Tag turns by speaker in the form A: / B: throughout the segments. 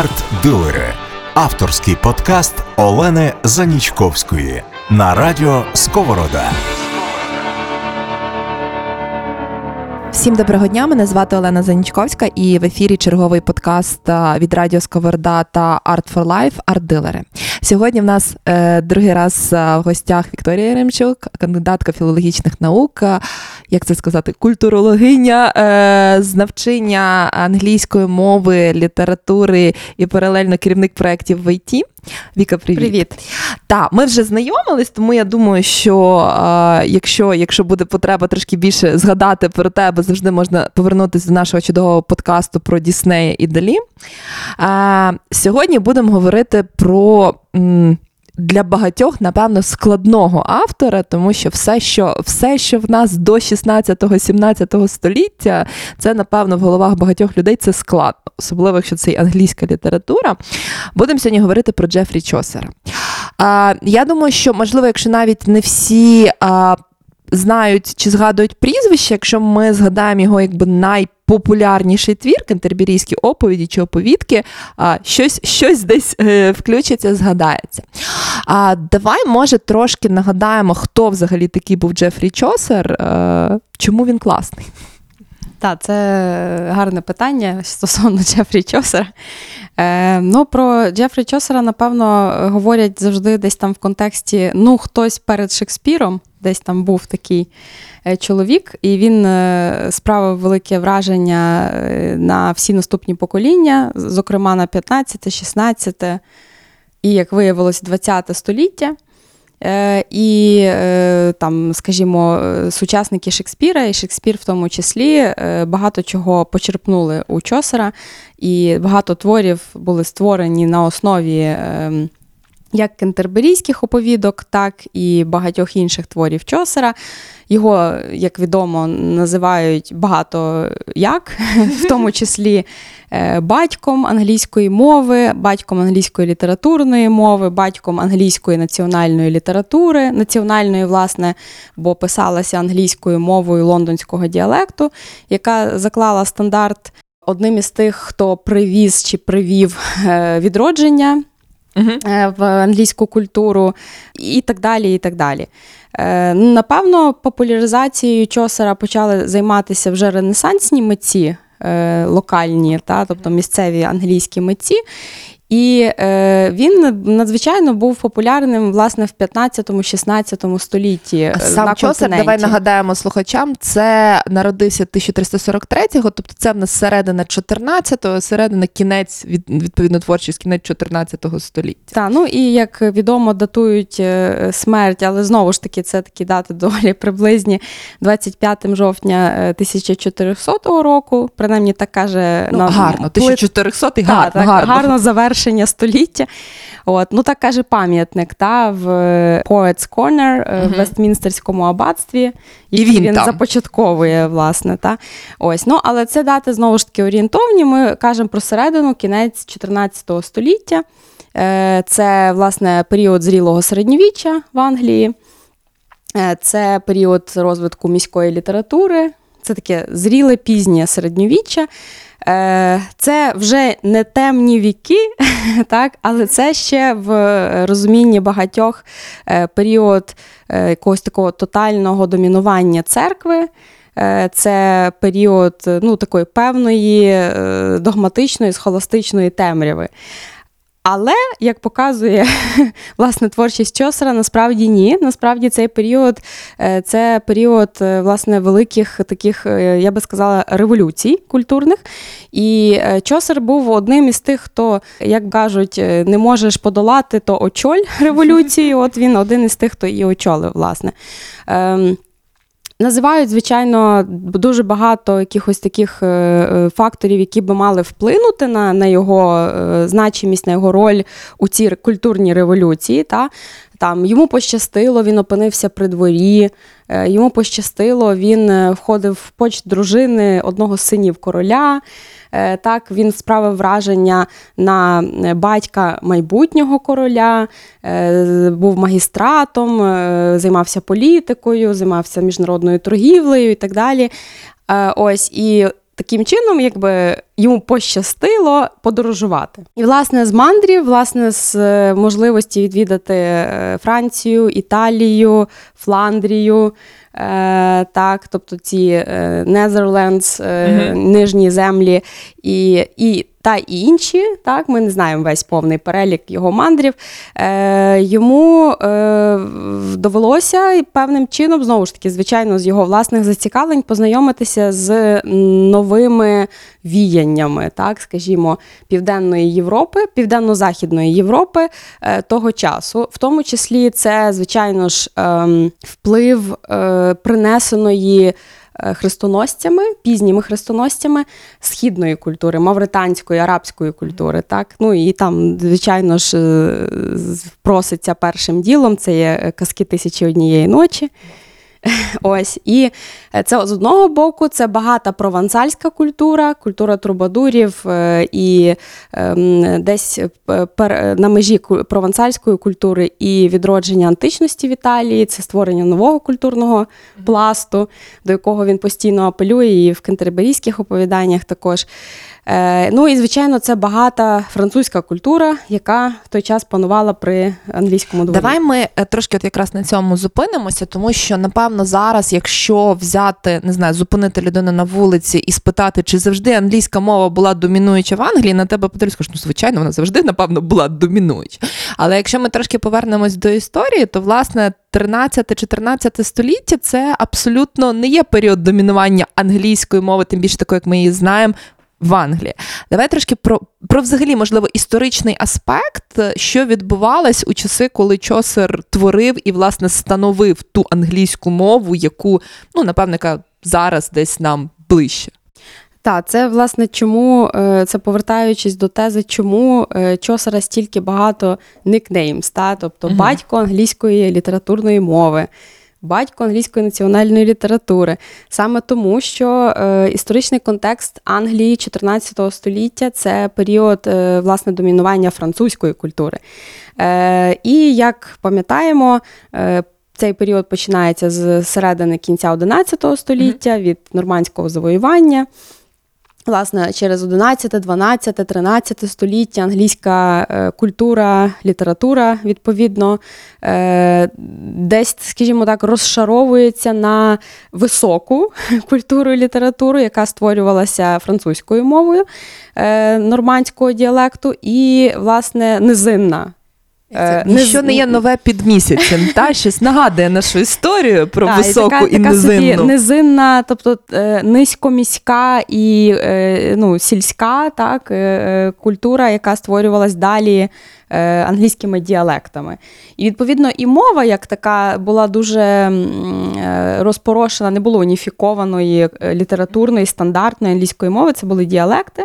A: Арт-дилери авторський подкаст Олени Занічковської на радіо Сковорода.
B: Всім доброго дня. Мене звати Олена Занічковська, і в ефірі черговий подкаст від Радіо Сковорода та Art for Life арт-дилери. Сьогодні в нас е, другий раз в гостях Вікторія Ремчук, кандидатка філологічних наук, як це сказати, культурологиня е, з навчання англійської мови, літератури і паралельно керівник проєктів в ІТ. Віка, привіт.
C: Привіт.
B: Так, ми вже знайомились, тому я думаю, що е, якщо якщо буде потреба трошки більше згадати про тебе, завжди можна повернутися до нашого чудового подкасту про Діснея і далі. Е, сьогодні будемо говорити про. Для багатьох, напевно, складного автора, тому що все, що все, що в нас до 16-17 століття, це, напевно, в головах багатьох людей це складно, особливо якщо це англійська література. Будемо сьогодні говорити про Джефрі Чосера. А, Я думаю, що, можливо, якщо навіть не всі. А, Знають чи згадують прізвище, якщо ми згадаємо його якби найпопулярніший твір, кентерберійські оповіді чи оповідки, щось щось десь е, включиться, згадається. А давай, може, трошки нагадаємо, хто взагалі такий був Джефрі Чосер, е, чому він класний.
C: Так, це гарне питання стосовно Джефрі Чосера. Е, Ну, Про Джефрі Чосера, напевно, говорять завжди десь там в контексті ну, хтось перед Шекспіром, десь там був такий е, чоловік, і він е, справив велике враження е, на всі наступні покоління, зокрема на 15, 16 і, як виявилось, 20 століття. Е, і е, там, скажімо, сучасники Шекспіра, і Шекспір в тому числі е, багато чого почерпнули у Чосера, і багато творів були створені на основі. Ем, як кентерберійських оповідок, так і багатьох інших творів Чосера. Його, як відомо, називають багато як, в тому числі е, батьком англійської мови, батьком англійської літературної мови, батьком англійської національної літератури, національної, власне, бо писалася англійською мовою лондонського діалекту, яка заклала стандарт одним із тих, хто привіз чи привів е, відродження uh в англійську культуру і так далі. і так далі. Е, напевно, популяризацією Чосера почали займатися вже ренесансні митці е, локальні, та, тобто місцеві англійські митці. І е, він надзвичайно був популярним власне в 15-16 столітті.
B: Сам
C: на
B: Чосер, давай нагадаємо слухачам, це народився 1343-го, тобто це в нас середина 14-го, середина кінець, відповідно, творчість кінець 14-го століття.
C: Так, ну і як відомо, датують е, смерть, але знову ж таки, це такі дати доволі приблизні 25 жовтня 1400 е, року. Принаймні так каже
B: ну, нам, гарно. 1400 і гарно,
C: так,
B: гарно.
C: гарно завершено завершення століття. От, Ну так каже пам'ятник та, в Poets Corner uh-huh. в Вестмінстерському аббатстві, який він, він там. започатковує, власне. Та. Ось, ну, Але це дати знову ж таки орієнтовні. Ми кажемо про середину, кінець 14 століття. Е, це, власне, період зрілого середньовіччя в Англії. Е, це період розвитку міської літератури, це таке зріле пізнє середньовіччя. Е, це вже не темні віки, так, але це ще в розумінні багатьох е, період е, якогось такого тотального домінування церкви. Це період ну, такої певної догматичної, схоластичної темряви. Але, як показує власне творчість Чосера, насправді ні. Насправді цей період е, це період е, власне великих таких, е, я би сказала, революцій культурних. І Чосер був одним із тих, хто, як кажуть, не можеш подолати, то очоль революції. От він один із тих, хто її очолив, власне. Називають, звичайно, дуже багато якихось таких е, е, факторів, які би мали вплинути на на його е, значимість, на його роль у цій культурній революції. Та? Там Йому пощастило, він опинився при дворі, йому пощастило, він входив в почт дружини одного з синів короля. Е, так він справив враження на е, батька майбутнього короля, е, був магістратом, займався політикою, займався міжнародною торгівлею і так далі. Ось і таким чином, якби йому пощастило подорожувати. І, власне, з мандрів, власне, з е, можливості відвідати е, Францію, Італію, Фландрію. Е, так, тобто ці е, Netherlands, е, uh-huh. нижні землі і і та інші, так, ми не знаємо весь повний перелік його мандрів. Е, Йому е, довелося певним чином, знову ж таки, звичайно, з його власних зацікавлень познайомитися з новими віяннями, так, скажімо, Південної Європи, Південно-Західної Європи е, того часу. В тому числі це, звичайно ж, е, вплив е, принесеної. Е, хрестоносцями, пізніми хрестоносцями східної культури, мавританської, арабської культури. Так? Ну І там, звичайно ж, е, проситься першим ділом це є казки тисячі однієї ночі. Ось і е, це з одного боку це багата провансальська культура, культура трубадурів е, і ем, десь е, на межі провансальської культури і відродження античності в Італії, це створення нового культурного пласту, до якого він постійно апелює, і в кентерберійських оповіданнях також. Е, ну і звичайно, це багата французька культура, яка в той час панувала при англійському дворі.
B: Давай ми е, трошки от якраз на цьому зупинимося, тому що напевно зараз, якщо взяти не знаю, зупинити людину на вулиці і спитати, чи завжди англійська мова була домінуюча в Англії, на тебе скажуть, ну звичайно, вона завжди напевно була домінуюча. Але якщо ми трошки повернемось до історії, то власне 13-14 століття це абсолютно не є період домінування англійської мови, тим більше такої, як ми її знаємо в Англії. Давай трошки про про взагалі, можливо, історичний аспект, що відбувалось у часи, коли Чосер творив і, власне, становив ту англійську мову, яку, ну, напевно, зараз десь нам ближче.
C: Так, це власне чому е, це повертаючись до тези, чому е, Чосера стільки багато никнеймс, та? тобто uh батько англійської літературної мови батько англійської національної літератури, саме тому, що е, історичний контекст Англії 14 століття це період е, власне домінування французької культури. Е, І як пам'ятаємо, е, цей період починається з середини кінця 11 століття від нормандського завоювання. Власне, через 11, 12, 13 століття англійська е, культура, література, відповідно, е, десь, скажімо так, розшаровується на високу культуру і літературу, яка створювалася французькою мовою е, нормандського діалекту, і, власне, низинна
B: Е, Ніщо не є нове під місяцем, та щось нагадує нашу історію про та, високу і, така, і така низинну.
C: Собі низинна, тобто е, низькоміська і е, ну, сільська так, культура, яка створювалась далі англійськими діалектами. І відповідно і мова, як така, була дуже розпорошена, не було уніфікованої літературної, стандартної англійської мови, це були діалекти.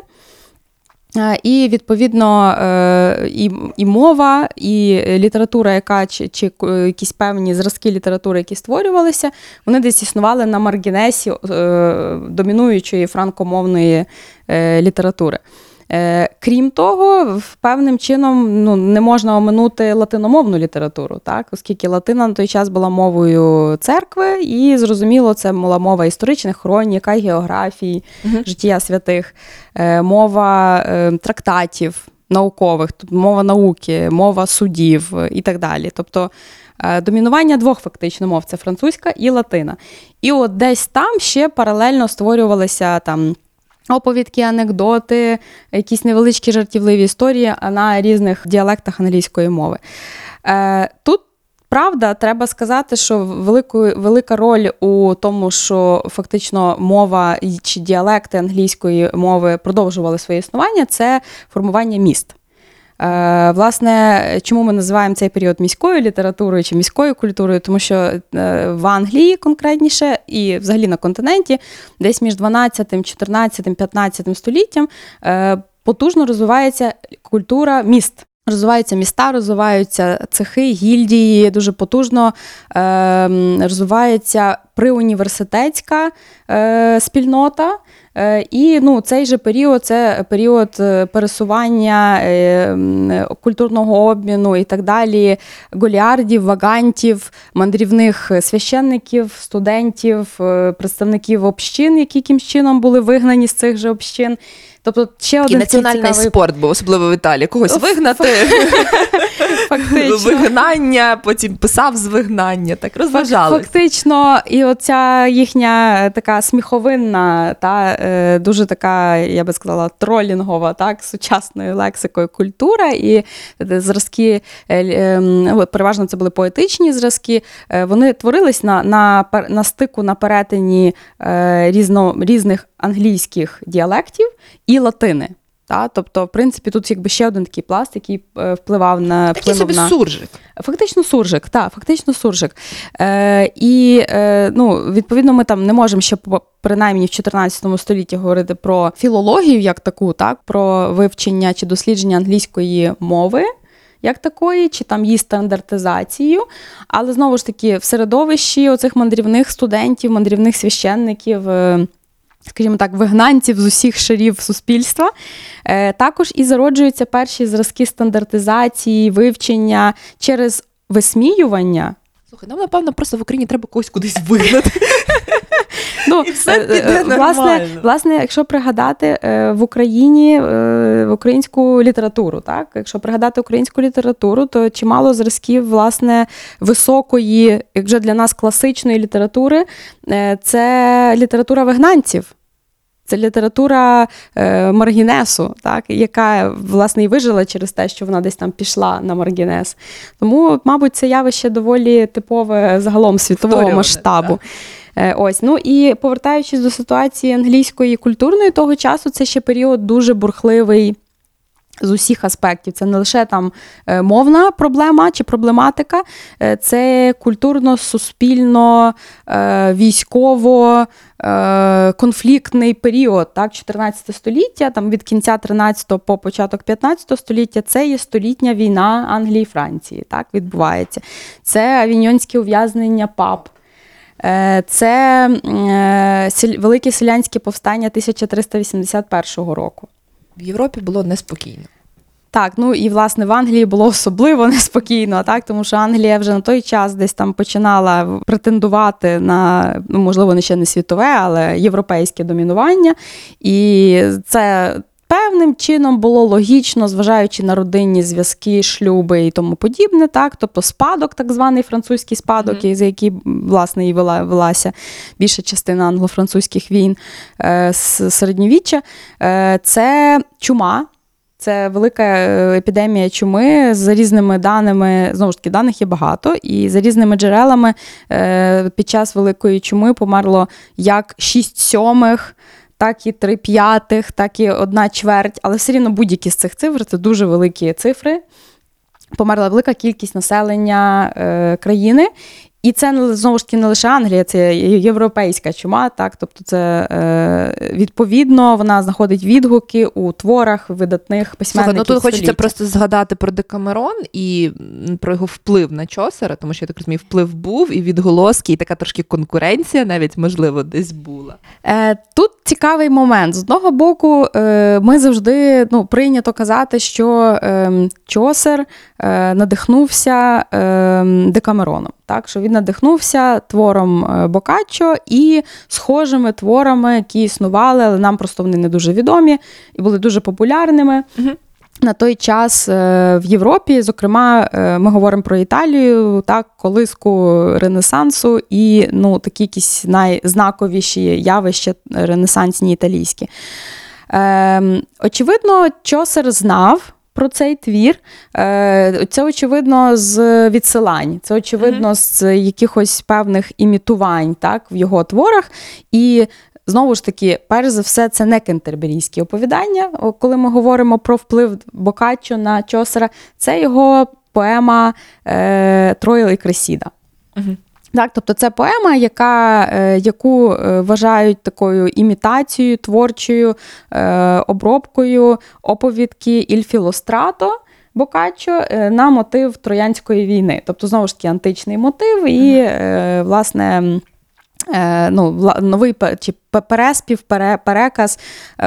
C: І відповідно е, і і мова, і література, яка чи чи якісь певні зразки літератури, які створювалися, вони десь існували на маргінесі е, домінуючої франкомовної е, літератури. Е, крім того, певним чином ну, не можна оминути латиномовну літературу, так? оскільки латина на той час була мовою церкви, і зрозуміло, це була мова історичних хронік, географії, угу. життя святих, е, мова е, трактатів наукових, мова науки, мова судів і так далі. Тобто домінування двох фактично мов це французька і латина. І от десь там ще паралельно створювалися там. Оповідки, анекдоти, якісь невеличкі жартівливі історії на різних діалектах англійської мови. Е, тут правда, треба сказати, що велику, велика роль у тому, що фактично мова чи діалекти англійської мови продовжували своє існування, це формування міст. Е, власне, чому ми називаємо цей період міською літературою чи міською культурою? Тому що е, в Англії конкретніше і взагалі на континенті, десь між 12, 14, 15 століттям е, потужно розвивається культура міст. Розвиваються міста, розвиваються цехи, гільдії, дуже потужно розвивається приуніверситетська спільнота. Е, і ну, цей же період це період е, пересування е, культурного обміну і так далі, голіардів, вагантів, мандрівних священників, студентів, представників общин, які якимсь чином були вигнані з цих же общин. Тобто ще один
B: національний
C: цікавий...
B: спорт, був, особливо в Італії. Когось вигнати, Фактично. вигнання, потім писав з вигнання, так розважали.
C: Фактично, і оця їхня така сміховинна, та е, дуже така, я би сказала, тролінгова, так, сучасною лексикою культура. І зразки, е, ем, переважно це були поетичні зразки, е, вони творились на на, на стику на перетині різно, різних англійських діалектів і латини. Та? Тобто, в принципі, тут якби ще один такий пласт, який е, впливав на
B: Такий собі
C: на...
B: суржик.
C: Фактично суржик, так, фактично суржик. Е, І е, ну, відповідно, ми там не можемо ще принаймні в 14 столітті говорити про філологію як таку, так, про вивчення чи дослідження англійської мови. Як такої, чи там її стандартизацію, але знову ж таки в середовищі оцих мандрівних студентів, мандрівних священників, е, скажімо так, вигнанців з усіх шарів суспільства. Е, також і зароджуються перші зразки стандартизації, вивчення через висміювання.
B: Слухай, нам, напевно, просто в Україні треба когось кудись вигнати.
C: Ну, І все е, піде е, власне, власне, якщо пригадати в Україні в українську літературу, так? Якщо пригадати українську літературу, то чимало зразків власне високої, як вже для нас класичної літератури, це література вигнанців. Це література е, Маргінесу, так, яка власне і вижила через те, що вона десь там пішла на Маргінес. Тому, мабуть, це явище доволі типове загалом світового масштабу. Е, ось, ну і повертаючись до ситуації англійської культурної того часу, це ще період дуже бурхливий з усіх аспектів. Це не лише там е, мовна проблема чи проблематика, е, це культурно, суспільно, е, військово. Конфліктний період, так, 14 століття, там від кінця 13 по початок 15 століття, це є столітня війна Англії і Франції. Так, відбувається. Це авіньонське ув'язнення пап. Це велике селянське повстання 1381 року
B: в Європі було неспокійно.
C: Так, ну і власне в Англії було особливо неспокійно, так тому що Англія вже на той час десь там починала претендувати на ну можливо не ще не світове, але європейське домінування. І це певним чином було логічно, зважаючи на родинні зв'язки, шлюби і тому подібне. так, Тобто спадок, так званий французький спадок, mm-hmm. за який власне і вела, велася більша частина англо-французьких війн е, з середньовіччя, е, це чума. Це велика е, епідемія чуми за різними даними. Знову ж таки, даних є багато, і за різними джерелами е, під час великої чуми померло як 6 сьомих так і три п'ятих, так і одна чверть, але все рівно будь-які з цих цифр це дуже великі цифри. Померла велика кількість населення е, країни, і це знову ж таки не лише Англія, це європейська чума. Так, тобто, це е, відповідно вона знаходить відгуки у творах видатних письменників.
B: Слухай, ну тут хочеться просто згадати про Декамерон і про його вплив на Чосера, тому що я так розумію, вплив був і відголоски, і така трошки конкуренція навіть можливо десь була.
C: Е, Тут цікавий момент. З одного боку, е, ми завжди ну, прийнято казати, що е, Чосер е, надихнувся е, Декамероном. Так, що він надихнувся твором е, Бокаччо і схожими творами, які існували, але нам просто вони не дуже відомі і були дуже популярними. Угу. На той час е, в Європі, зокрема, е, ми говоримо про Італію, так, колиску Ренесансу і ну, такі якісь найзнаковіші явища ренесансні італійські. Е, Очевидно, Чосер знав про цей твір. Е, це очевидно з відсилань, це очевидно mm-hmm. з якихось певних імітувань так, в його творах. І Знову ж таки, перш за все, це не кентерберійські оповідання. Коли ми говоримо про вплив Бокаччо на Чосера, це його поема е, Троїл і Кресіда. Угу. Так, тобто це поема, яка, е, яку е, вважають такою імітацією, творчою е, обробкою оповідки Ільфілострато Бокаччо на мотив Троянської війни. Тобто, знову ж таки, античний мотив і, власне. Е, ну, новий чи переспів, переказ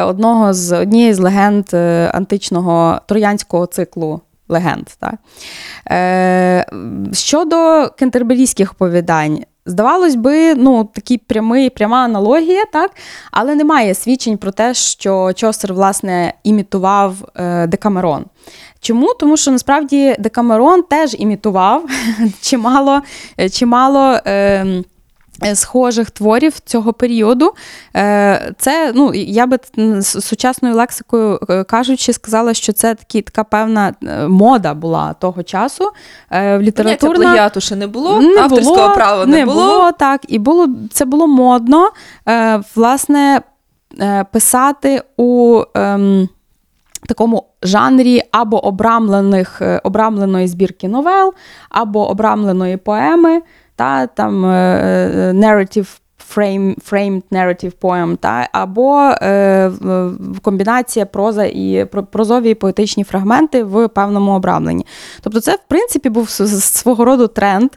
C: одного з однієї з легенд античного троянського циклу легенд. Так? Щодо кентерберійських оповідань, здавалось би, ну, такий прямий, пряма аналогія, так? але немає свідчень про те, що Чосер, власне, імітував Декамерон. Чому? Тому що насправді Декамерон теж імітував чимало. чимало е, Е, схожих творів цього періоду. Е, це, ну, я би сучасною лексикою е, кажучи, сказала, що це такі, така певна мода була того часу.
B: Літературна... плагіату ще не було,
C: не
B: авторського було, права не,
C: не було. було. так, І було, це було модно, власне, писати у. Ем, Такому жанрі або обрамлених, обрамленої збірки новел, або обрамленої поеми та там е, е, narrative frame, framed narrative poem, та, або е, комбінація проза і прозові і поетичні фрагменти в певному обрамленні. Тобто, це, в принципі, був свого роду тренд.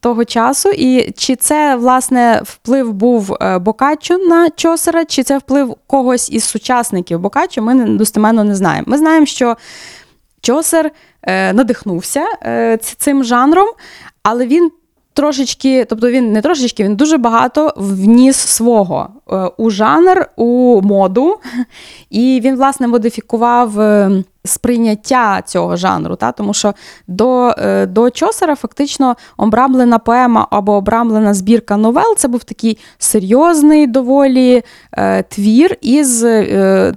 C: Того часу, і чи це власне вплив був е, Бокаччо на Чосера, чи це вплив когось із сучасників Бокаччо, ми достеменно не знаємо. Ми знаємо, що Чосер надихнувся цим жанром, але він трошечки, тобто він не трошечки, він дуже багато вніс свого е, у жанр, у моду, і він, власне, модифікував. Е, сприйняття цього жанру, та? тому що до е, до Чосера фактично обрамлена поема або обрамлена збірка новел це був такий серйозний доволі твір із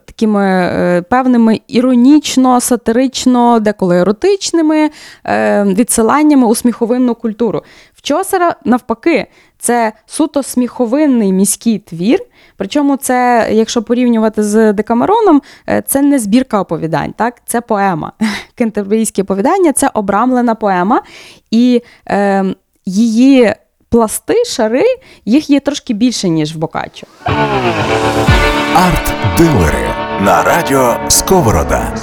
C: такими певними іронічно, сатирично, деколи еротичними відсиланнями у сміховинну культуру. Чосера навпаки. Це суто сміховинний міський твір. Причому це, якщо порівнювати з Декамероном, е, це не збірка оповідань, так? це поема. Кентерберійське оповідання це обрамлена поема, і е, її пласти, шари, їх є трошки більше, ніж в Бокаччо.
A: Арт-дилери на радіо Сковорода.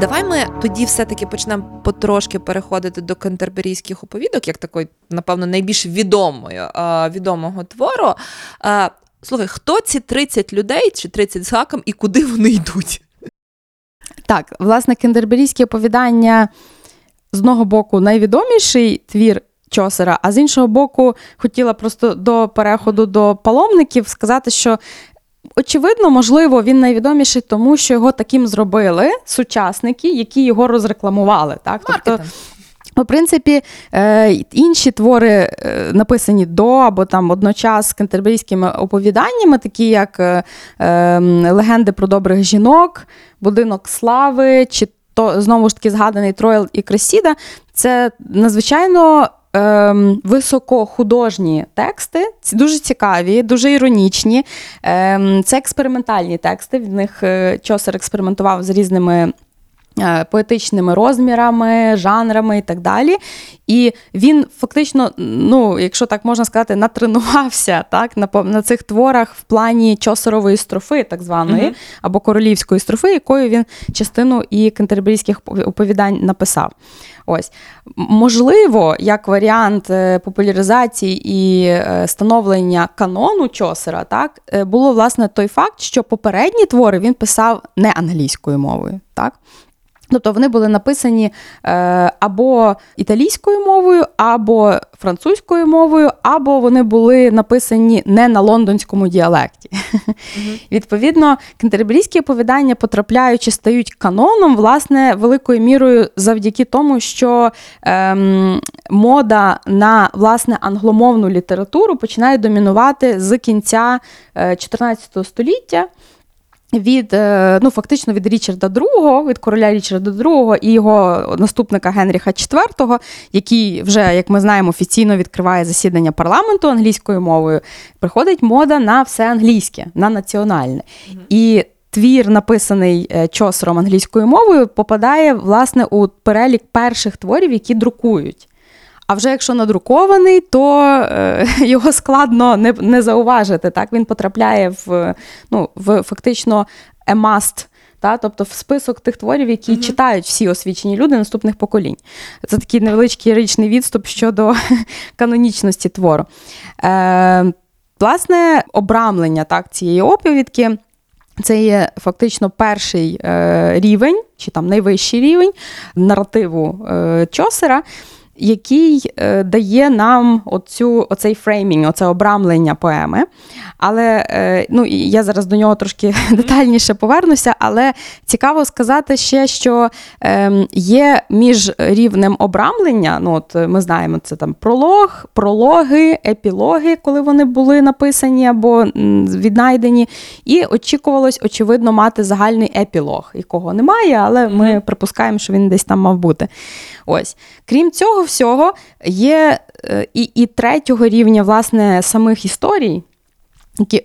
B: Давай ми тоді все-таки почнемо потрошки переходити до кентерберійських оповідок, як такої, напевно, найбільш відомої, відомого твору. Слухай, хто ці 30 людей чи 30 з гаком і куди вони йдуть?
C: Так, власне, кендерберійські оповідання з одного боку найвідоміший твір Чосера, а з іншого боку, хотіла просто до переходу до паломників сказати, що Очевидно, можливо, він найвідоміший, тому що його таким зробили сучасники, які його розрекламували. Так? Тобто, в принципі, е, інші твори е, написані до або там одночас з кентерберійськими оповіданнями, такі як е, ем, легенди про добрих жінок, будинок слави, чи то знову ж таки згаданий Тройл і Кресіда. Це надзвичайно ем, високохудожні тексти, дуже цікаві, дуже іронічні. Ем, Це експериментальні тексти. В них е, Чосер експериментував з різними. Е, поетичними розмірами, жанрами і так далі. І він фактично, ну, якщо так можна сказати, натренувався так, на на цих творах в плані чосерової строфи, так званої, mm-hmm. або королівської строфи, якою він частину і кентерберійських оповідань написав. Ось можливо, як варіант е, популяризації і е, становлення канону Чосера, так було власне той факт, що попередні твори він писав не англійською мовою. так. Тобто вони були написані е, або італійською мовою, або французькою мовою, або вони були написані не на лондонському діалекті. Mm-hmm. Відповідно, кентерберійські оповідання, потрапляючи, стають каноном, власне, великою мірою завдяки тому, що е, мода на власне англомовну літературу починає домінувати з кінця 14 е, століття від е, ну фактично від Річарда II, від короля Річарда II і його наступника Генріха IV, який вже, як ми знаємо, офіційно відкриває засідання парламенту англійською мовою, приходить мода на все англійське, на національне. Mm-hmm. І Твір, написаний е, чосером англійською мовою, попадає власне у перелік перших творів, які друкують. А вже якщо надрукований, то е, його складно не не зауважити. Так Він потрапляє в ну, в фактично must, та, тобто в список тих творів, які mm-hmm. читають всі освічені люди наступних поколінь. Це такий невеличкий річний відступ щодо канонічності твору. Е, Власне, обрамлення так, цієї оповідки. Це є фактично перший е, рівень, чи там найвищий рівень наративу е, Чосера, який е, дає нам оцю, оцей фреймінг, оце обрамлення поеми. Але е, ну, я зараз до нього трошки детальніше повернуся, але цікаво сказати ще, що е, є між рівнем обрамлення, ну от ми знаємо, це там пролог, прологи, епілоги, коли вони були написані або віднайдені, і очікувалось, очевидно, мати загальний епілог, якого немає, але ми припускаємо, що він десь там мав бути. Ось. Крім цього всього, є е, і, і третього рівня, власне, самих історій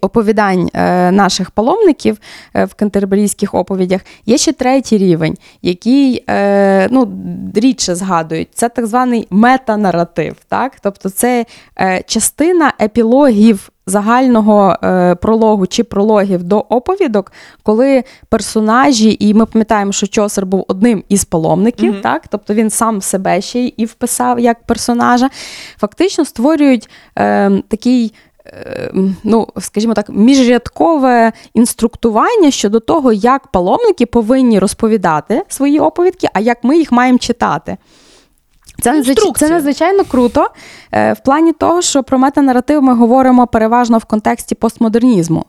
C: оповідань е, наших паломників е, в кентерберійських оповідях, є ще третій рівень, який е, ну, рідше згадують. Це так званий метанаратив. Так? Тобто це частина епілогів загального прологу чи прологів до оповідок, коли персонажі, і ми пам'ятаємо, що Чосер був одним із паломників, mm-hmm. так? тобто він сам себе ще і вписав як персонажа, фактично створюють е, такий. Ем, ну, скажімо так, міжрядкове інструктування щодо того, як паломники повинні розповідати свої оповідки, а як ми їх маємо читати. Це це надзвичайно круто е, в плані того, що про метанаратив ми говоримо переважно в контексті постмодернізму.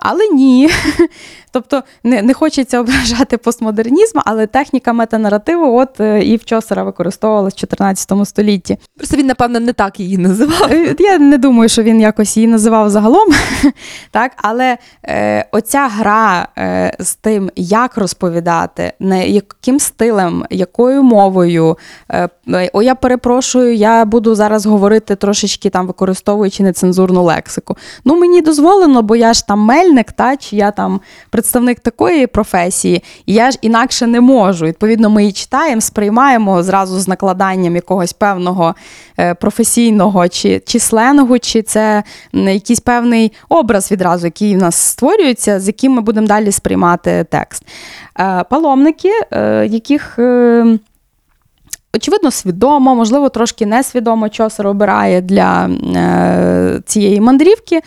C: Але ні. Тобто не не хочеться ображати постмодернізм, але техніка метанаративу от е, і в Чосера використовувалась в 14 столітті.
B: Просто він, напевно, не так її називав.
C: Е, я не думаю, що він якось її називав загалом. так, Але е, оця гра е, з тим, як розповідати, не яким стилем, якою мовою. Е, о, я перепрошую, я буду зараз говорити трошечки там, використовуючи нецензурну лексику. Ну, мені дозволено, бо я ж там мельник, та, чи я там представник такої професії, і я ж інакше не можу. Відповідно, ми її читаємо, сприймаємо зразу з накладанням якогось певного е, професійного чи чи чи це якийсь певний образ відразу, який в нас створюється, з яким ми будемо далі сприймати текст. Е, паломники, е, яких. Очевидно, свідомо, можливо, трошки несвідомо чосер обирає для е, цієї мандрівки.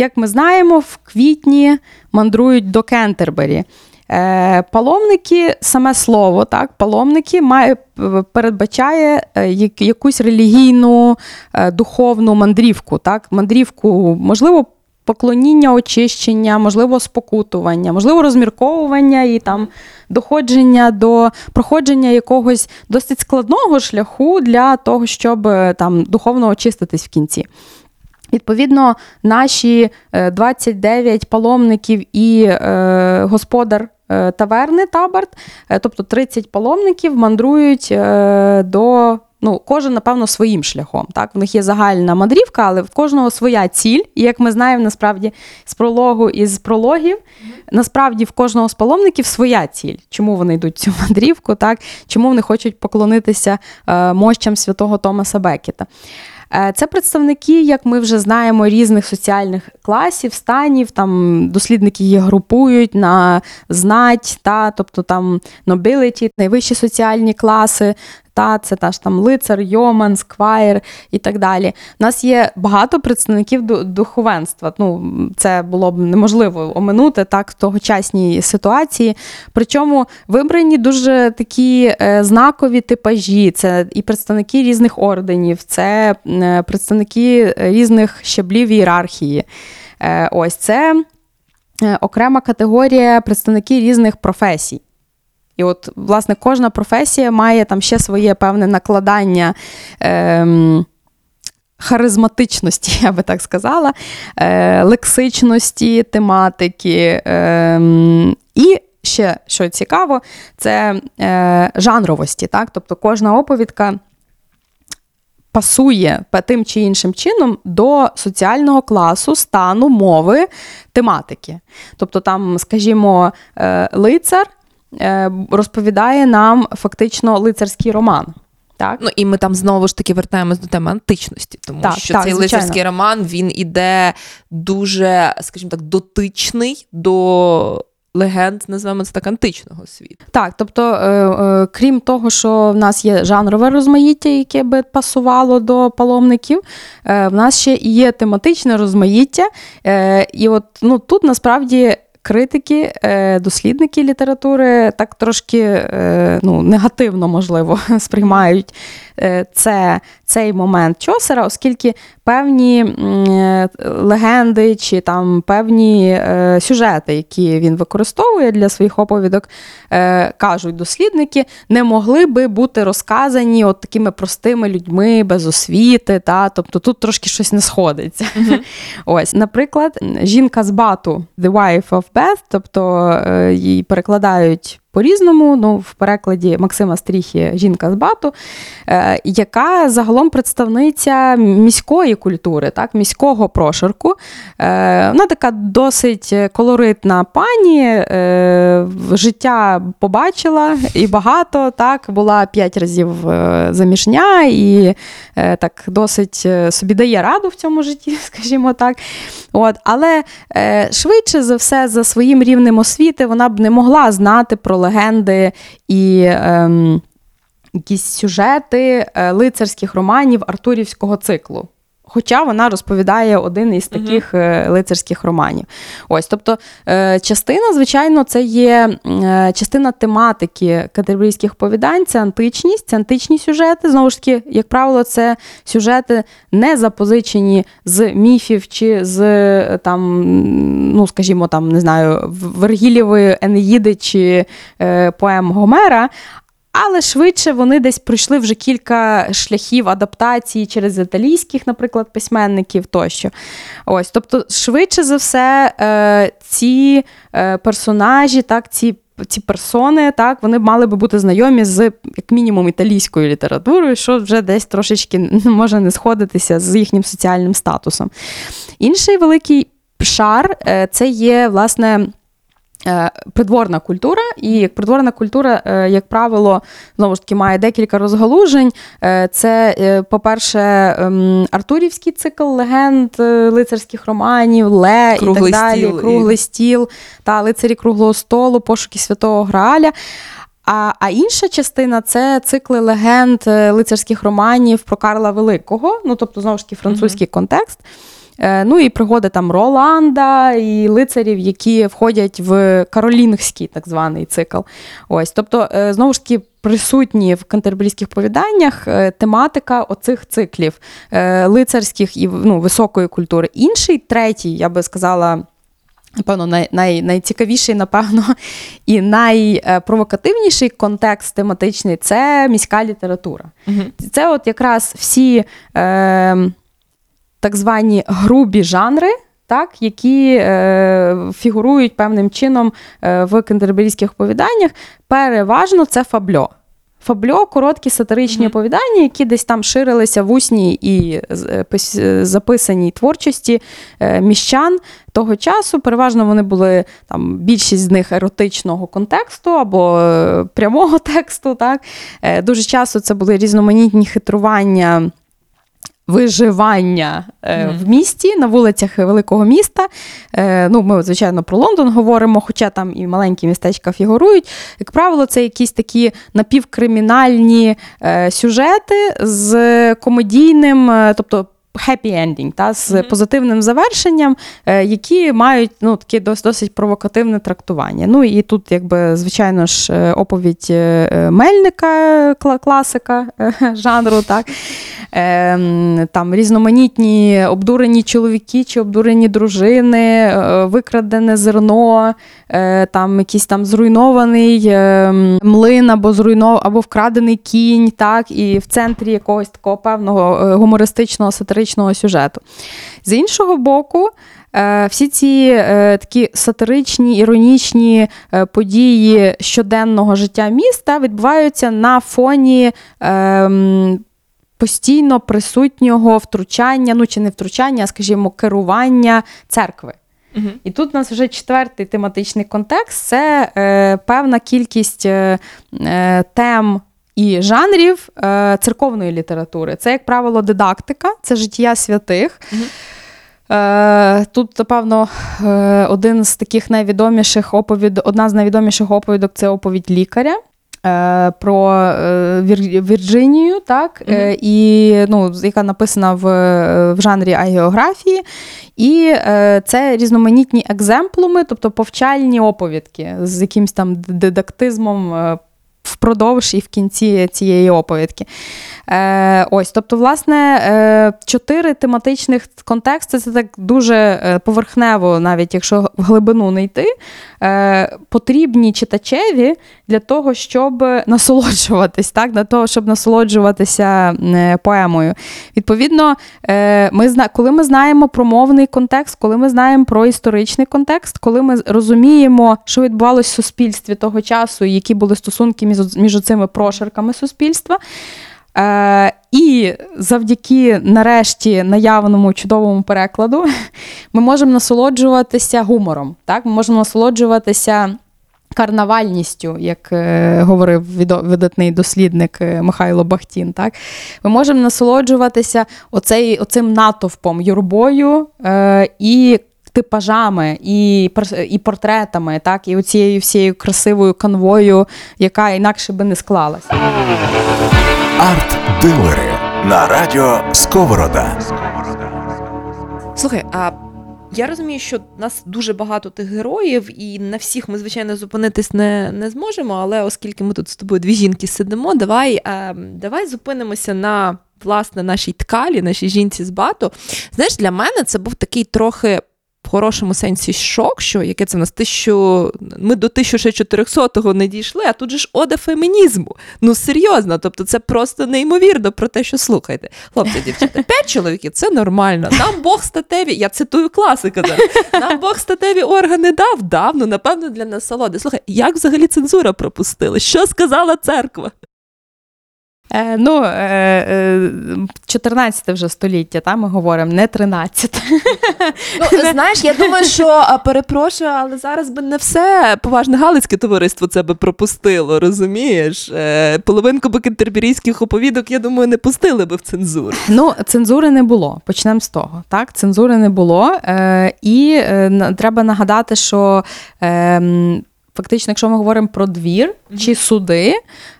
C: Як ми знаємо, в квітні мандрують до Кентербері. Е, паломники, саме слово, так, паломники має, передбачає е, якусь релігійну е, духовну мандрівку. Так, Мандрівку, можливо, поклоніння, очищення, можливо, спокутування, можливо, розмірковування і там доходження до проходження якогось досить складного шляху для того, щоб там духовно очиститись в кінці. Відповідно, наші 29 е, паломників і е, господар е, таверни Табарт, тобто 30 паломників, мандрують до. Ну, кожен, напевно, своїм шляхом. Так, В них є загальна мандрівка, але в кожного своя ціль. І як ми знаємо, насправді з прологу і з прологів, насправді в кожного з паломників своя ціль. Чому вони йдуть цю мандрівку, так? чому вони хочуть поклонитися мощам святого Томаса Бекета. Е, це представники, як ми вже знаємо, різних соціальних класів, станів. Там дослідники їх групують на знать, та, тобто там nobility, найвищі соціальні класи, та це та ж там лицар, йоман, сквайр і так далі. У нас є багато представників духовенства. Ну, Це було б неможливо оминути так в тогочасній ситуації. Причому вибрані дуже такі е, знакові типажі. Це і представники різних орденів, це е, представники різних щаблів ієрархії. Е, ось це окрема категорія представники різних професій. І от, власне, кожна професія має там ще своє певне накладання. Ем, Харизматичності, я би так сказала, е, лексичності, тематики. Е, і ще, що цікаво, це е, жанровості. Так? Тобто кожна оповідка пасує тим чи іншим чином до соціального класу, стану, мови, тематики. Тобто, там, скажімо, е, лицар розповідає нам фактично лицарський роман. Так.
B: Ну і ми там знову ж таки вертаємось до теми античності, тому так, що так, цей звичайно. лицарський роман він іде дуже, скажімо так, дотичний до легенд, називаємо це так, античного світу.
C: Так, тобто, е, е, крім того, що в нас є жанрове розмаїття, яке би пасувало до паломників, е, в нас ще є тематичне розмаїття. Е, і от ну, тут насправді критики, е, дослідники літератури так трошки е, ну, негативно, можливо, сприймають е, це, цей момент Чосера, оскільки певні легенди чи там певні сюжети, які він використовує для своїх оповідок, кажуть дослідники, не могли би бути розказані от такими простими людьми без освіти. Та? Тобто тут трошки щось не сходиться. Mm-hmm. Ось, Наприклад, жінка з бату, The Wife of Beth, тобто е, її перекладають по-різному. Ну, в перекладі Максима Стріхі жінка з бату, е, яка загалом представниця міської культури, так, міського прошарку. Е, вона така досить колоритна пані, е, життя побачила і багато. так, Була п'ять разів заміжня і так досить собі дає раду в цьому житті, скажімо так. От, Але швидше за все, за своїм рівнем освіти, вона б не могла знати про легенди і Е, якісь сюжети е, лицарських романів Артурівського циклу. Хоча вона розповідає один із таких uh-huh. лицарських романів. Ось, тобто е, частина, звичайно, це є частина тематики катербрійських повідань, це античність, це античні сюжети. Знову ж таки, як правило, це сюжети не запозичені з міфів чи з там, ну скажімо, там не знаю, Вергілєвої Енеїди чи поем Гомера. Але швидше вони десь пройшли вже кілька шляхів адаптації через італійських, наприклад, письменників тощо. Ось, Тобто, швидше за все, е, ці е, персонажі, так, ці ці персони, так, вони мали би бути знайомі з, як мінімум, італійською літературою, що вже десь трошечки може не сходитися з їхнім соціальним статусом. Інший великий шар е, це є, власне. Е, придворна культура, і придворна культура, е, як правило, знову ж таки має декілька розгалужень. Е, це, по-перше, ем, Артурівський цикл легенд, лицарських романів, Ле круглий і так далі, стіл, круглий і... стіл та лицарі круглого столу, пошуки святого Граля. А а інша частина це цикли легенд лицарських романів про Карла Великого, ну тобто, знову ж таки, французький mm-hmm. контекст. Е, ну і пригоди там Роланда і лицарів, які входять в каролінгський так званий цикл. Ось, Тобто, е, знову ж таки, присутні в кантерберійських повіданнях е, тематика оцих циклів лицарських і ну, високої культури. Інший, третій, я би сказала. Напевно, най, най, найцікавіший, напевно, і найпровокативніший контекст тематичний це міська література. uh Це от якраз всі е, так звані грубі жанри, так, які е, фігурують певним чином е, в кентерберійських оповіданнях. Переважно це фабльо. Фабльо короткі сатиричні mm-hmm. оповідання, які десь там ширилися в усній і е, записаній творчості е, міщан того часу. Переважно вони були там більшість з них еротичного контексту або е, прямого тексту. Так. Дуже часто це були різноманітні хитрування виживання mm. в місті на вулицях великого міста. Е, ну, Ми, звичайно, про Лондон говоримо, хоча там і маленькі містечка фігурують. Як правило, це якісь такі напівкримінальні е, сюжети з комедійним, тобто happy ending, та, з mm-hmm. позитивним завершенням, е, які мають ну, таке досить, досить провокативне трактування. Ну і тут, якби, звичайно ж, е, оповідь е, Мельника, класика жанру, так. Ем, там різноманітні обдурені чоловіки чи обдурені дружини, викрадене зерно, там якийсь там зруйнований ем, млин або зруйнов, або вкрадений кінь, так, і в центрі якогось такого певного гумористичного сатиричного сатиричного сюжету. З іншого боку, е, всі ці е, такі сатиричні, іронічні е, події щоденного життя міста відбуваються на фоні. Ем, постійно присутнього втручання, ну чи не втручання, а скажімо, керування церкви. Угу. І тут у нас вже четвертий тематичний контекст це е, певна кількість е, тем і жанрів е, церковної літератури. Це, як правило, дидактика, це життя святих. Угу. Е, тут, напевно, е, один з таких найвідоміших оповідок, одна з найвідоміших оповідок це оповідь лікаря. Е, про Вірджинію, так, mm-hmm. і ну, яка написана в в жанрі агеографії. І це різноманітні екземплуми, тобто повчальні оповідки з якимось там дидактизмом впродовж і в кінці цієї оповідки. Е, Ось, тобто, власне, е, чотири тематичних контексти це так дуже е, поверхнево, навіть якщо в глибину не йти, е, потрібні читачеві для того, щоб насолоджуватись, так, для того, щоб насолоджуватися е, поемою. Відповідно, е, ми зна, коли ми знаємо про мовний контекст, коли ми знаємо про історичний контекст, коли ми розуміємо, що відбувалося в суспільстві того часу, які були стосунки між, між цими прошарками суспільства. Е, І завдяки нарешті наявному чудовому перекладу ми можемо насолоджуватися гумором. Так? Ми можемо насолоджуватися карнавальністю, як е, говорив видатний дослідник е, Михайло Бахтін. Так? Ми можемо насолоджуватися оцей, оцим натовпом, юрбою е, і типажами і і портретами, так, і оцією всією красивою канвою, яка інакше би не склалася.
A: Арт-дилери на радіо Сковорода.
B: Слухай, а я розумію, що нас дуже багато тих героїв, і на всіх ми, звичайно, зупинитись не не зможемо. Але оскільки ми тут з тобою дві жінки сидимо, давай, а, давай зупинимося на власне нашій ткалі, нашій жінці з бату. Знаєш, для мене це був такий трохи хорошому сенсі шок, що яке це в нас тисячу, ми до 1400-го не дійшли, а тут же ж ода фемінізму. Ну серйозно, тобто це просто неймовірно про те, що слухайте. Хлопці, дівчата, п'ять чоловіків це нормально. Нам Бог статеві, я цитую класика зараз. Нам Бог статеві органи дав, дав, ну напевно, для насолоди. Слухай, як взагалі цензура пропустила? Що сказала церква?
C: Е, Ну, е, 14 е, вже століття, та, ми говоримо, не 13.
B: Ну, Знаєш, я думаю, що перепрошую, але зараз би не все поважне Галицьке товариство це би пропустило, розумієш? Е, половинку би кентерберійських оповідок, я думаю, не пустили би в цензуру.
C: Ну, цензури не було. Почнемо з того. Так, Цензури не було. Е, І е, треба нагадати, що. Фактично, якщо ми говоримо про двір mm-hmm. чи суди,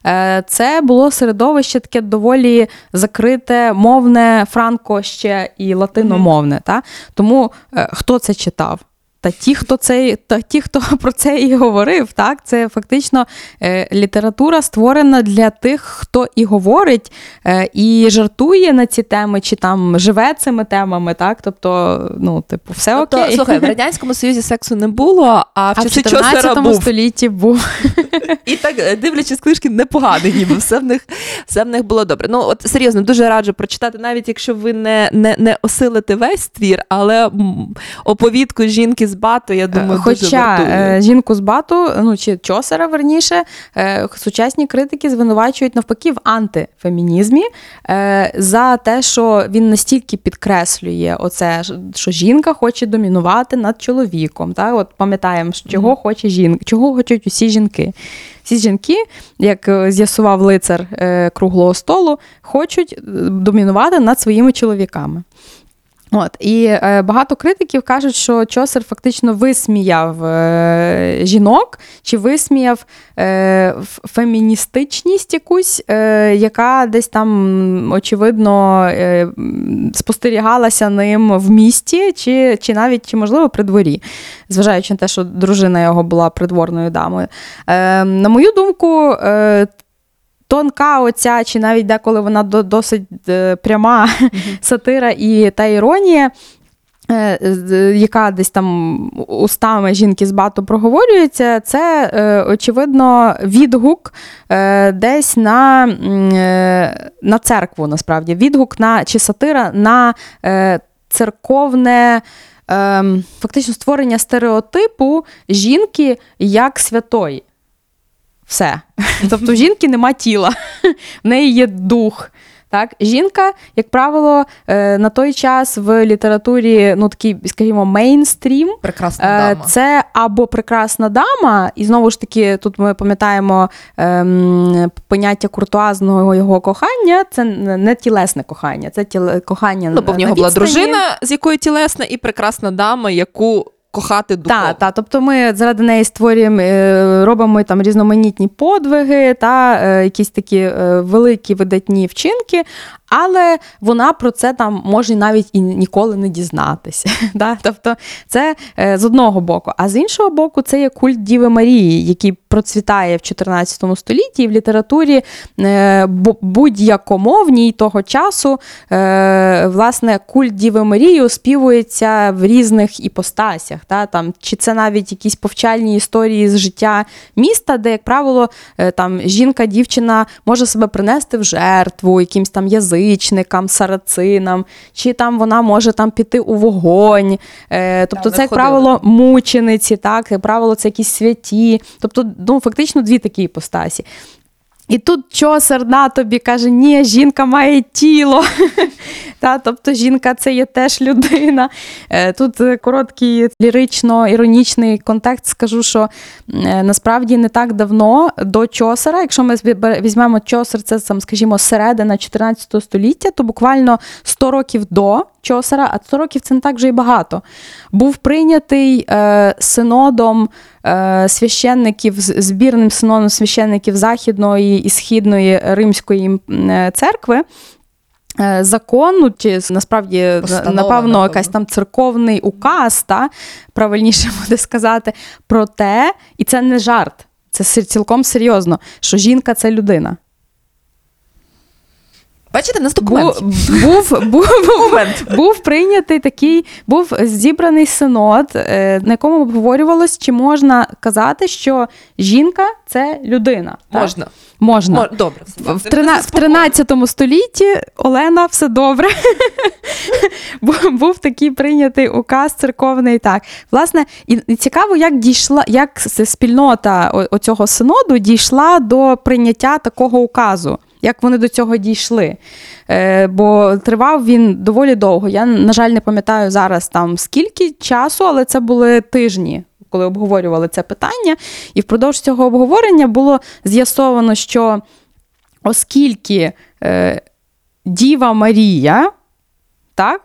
C: е, це було середовище таке доволі закрите, мовне, франко ще і латиномовне. Mm-hmm. Та? Тому е, хто це читав? Та ті, хто це, та ті, хто про це і говорив, так це фактично е, література створена для тих, хто і говорить, е, і жартує на ці теми, чи там живе цими темами, так тобто, ну, типу, все тобто, окей.
B: Слухай, в радянському союзі сексу не було, а в а часи в 14
C: столітті був.
B: І так, е, дивлячись книжки, непоганий, ніби все в них все в них було добре. Ну от серйозно, дуже раджу прочитати, навіть якщо ви не не, не осилите весь твір, але оповідку жінки з бату, я думаю,
C: Хоча
B: дуже.
C: Е, жінку з бату, ну чи чосера верніше, е, сучасні критики звинувачують навпаки в антифемінізмі е, за те, що він настільки підкреслює оце, що жінка хоче домінувати над чоловіком. Так? От пам'ятаємо, чого хоче жінка, чого хочуть усі жінки. Всі жінки, як з'ясував лицар круглого столу, хочуть домінувати над своїми чоловіками. От і е, багато критиків кажуть, що Чосер фактично висміяв е, жінок чи висміяв е, феміністичність якусь, е, яка десь там очевидно е, спостерігалася ним в місті, чи чи навіть чи можливо при дворі, зважаючи на те, що дружина його була придворною дамою. Е, На мою думку, е, тонка оця, чи навіть деколи вона досить е, пряма сатира і та іронія. Е, яка десь там устами жінки з бату проговорюється, це, е, очевидно, відгук десь на на церкву, насправді, відгук на чи сатира на церковне, ем, фактично створення стереотипу жінки як святої. Все. Тобто в жінки нема тіла, в неї є дух. Так, жінка, як правило, е, на той час в літературі, ну такий, скажімо, мейнстрім.
B: Прекрасна
C: Е,
B: дама.
C: Це або прекрасна дама, і знову ж таки, тут ми пам'ятаємо ем, поняття куртуазного його кохання. Це не тілесне кохання, це тіле кохання.
B: Ну, бо в
C: на
B: нього була дружина, з якої тілесна, і прекрасна дама, яку кохати духовно.
C: Так, та, тобто ми заради неї створюємо, е, робимо там різноманітні подвиги та е, якісь такі е, великі видатні вчинки, але вона про це там може навіть і ніколи не дізнатися. Да? Тобто, це з одного боку. А з іншого боку, це є культ Діви Марії, який процвітає в 14 столітті і в літературі е, будь-якомовній того часу, е, власне, культ Діви Марії оспівується в різних іпостасях. Та? Там, чи це навіть якісь повчальні історії з життя міста, де, як правило, е, там жінка, дівчина може себе принести в жертву якимсь там язичникам, сарацинам, чи там вона може там піти у вогонь. Тобто,
B: ми
C: це, як
B: ходили.
C: правило, мучениці, так, як правило, це якісь святі. Тобто, ну, фактично дві такі іпостасі. І тут чосер на тобі каже, ні, жінка має тіло. Та, тобто жінка це є теж людина. Е, Тут короткий лірично-іронічний контекст. Скажу, що е, насправді не так давно до чосера, якщо ми візьмемо чосер, це там, скажімо, середина 14 століття, то буквально 100 років до чосера, а 100 років це не так вже й багато. Був прийнятий е, синодом е, священників, збірним синодом священників Західної і Східної Римської е, церкви. е, Закон, ну, чи насправді
B: Постанова,
C: напевно,
B: напевно.
C: якась там церковний указ, та, правильніше буде сказати, про те, і це не жарт, це цілком серйозно, що жінка це людина.
B: Бачите, нас документ.
C: був, був, був,
B: Документ.
C: був прийнятий такий, був зібраний синод, е, на якому обговорювалось, чи можна казати, що жінка це людина. так?
B: Можна.
C: Можна.
B: Мож- Добре.
C: В, трина- в 13 столітті Олена, все добре. Бу- Був такий прийнятий указ церковний. Так, власне, і, цікаво, як дійшла, як спільнота оцього синоду дійшла до прийняття такого указу. Як вони до цього дійшли? Е, бо тривав він доволі довго. Я, на жаль, не пам'ятаю зараз там скільки часу, але це були тижні, коли обговорювали це питання. І впродовж цього обговорення було з'ясовано, що оскільки е, Діва Марія так,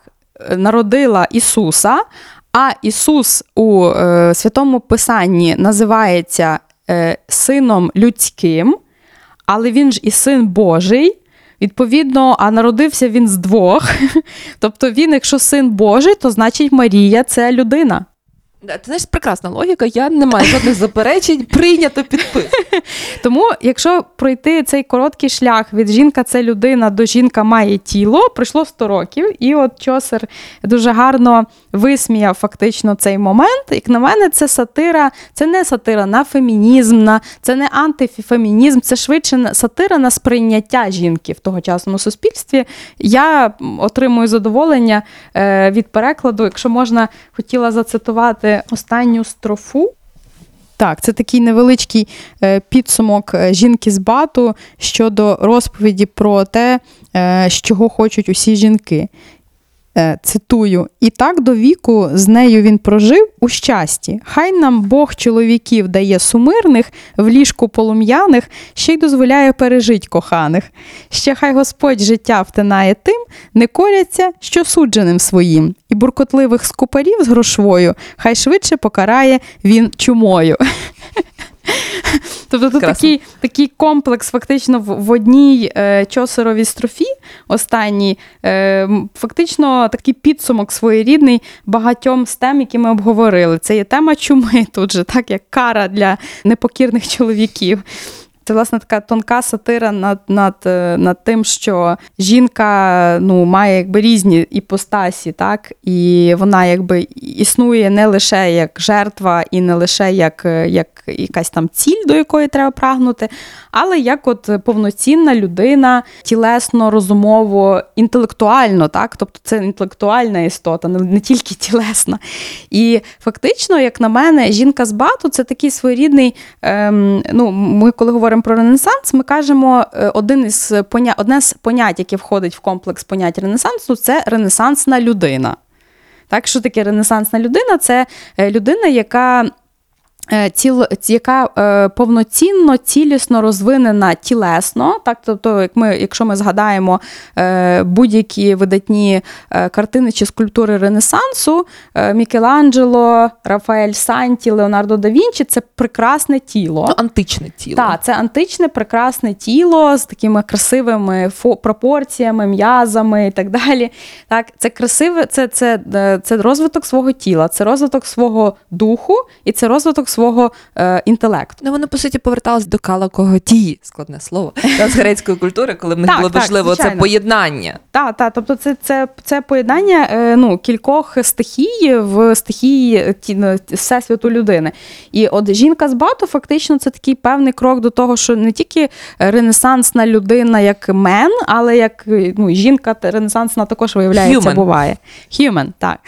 C: народила Ісуса, а Ісус у е, Святому Писанні називається е, Сином людським, але він ж і син Божий. Відповідно, а народився він з двох. Тобто він, якщо син Божий, то значить Марія це людина.
B: Ти знаєш, прекрасна логіка, я не маю жодних заперечень, прийнято підпис.
C: Тому, якщо пройти цей короткий шлях від жінка це людина до жінка має тіло, пройшло 100 років, і от Чосер дуже гарно висміяв фактично цей момент. Як на мене, це сатира, це не сатира на фемінізм, на це не антифемінізм, це швидше сатира на сприйняття жінки в тогочасному суспільстві. Я отримую задоволення е, від перекладу. Якщо можна, хотіла зацитувати останню строфу. Так, це такий невеличкий е, підсумок е, жінки з бату щодо розповіді про те, е, з чого хочуть усі жінки. Е, Цитую: і так до віку з нею він прожив у щасті. Хай нам Бог чоловіків дає сумирних, в ліжку полум'яних, ще й дозволяє пережить коханих. Ще хай Господь життя втинає тим, не коряться, що судженим своїм, і буркотливих скупарів з грошвою, хай швидше покарає він чумою. Тобто тут такий, такий комплекс фактично в, в одній е, чосеровій строфі, останній, е, фактично такий підсумок своєрідний багатьом з тем, які ми обговорили. Це є тема чуми тут же, так як кара для непокірних чоловіків. Це власне така тонка сатира над, над, е, над тим, що жінка ну, має якби різні іпостасі, так? і вона якби існує не лише як жертва і не лише як, е, як якась там ціль, до якої треба прагнути, але як от повноцінна людина, тілесно, розумово, інтелектуально, так? тобто це інтелектуальна істота, не, тільки тілесна. І фактично, як на мене, жінка з бату це такий своєрідний. Ем, ну, ми коли говоримо говоримо про Ренесанс, ми кажемо е, один із поня... одне з понять, яке входить в комплекс понять Ренесансу, це ренесансна людина. Так, що таке ренесансна людина? Це е, людина, яка Е, ціл, яка е, повноцінно, цілісно розвинена тілесно, так тобто, як ми, якщо ми згадаємо е, будь-які видатні е, картини чи скульптури Ренесансу, е, Мікеланджело, Рафаель Санті, Леонардо да Вінчі це прекрасне тіло.
B: Ну, Античне тіло.
C: Так, це античне, прекрасне тіло з такими красивими фо- пропорціями, м'язами і так далі. Так, Це красиве, це, це, е, це розвиток свого тіла, це розвиток свого духу і це розвиток свого е, інтелекту.
B: Ну, вони, по суті, повертались до калакого тії, складне слово, з грецької культури, коли в них
C: Так,
B: було
C: так,
B: важливо це поєднання.
C: Так, так, тобто це, це, це поєднання е, ну, кількох стихій в стихії е, ті- ну, всесвіту людини. І от жінка з бату фактично це такий певний крок до того, що не тільки ренесансна людина як мен, але як е, ну, жінка ренесансна також виявляється,
B: Human.
C: буває. Human, так.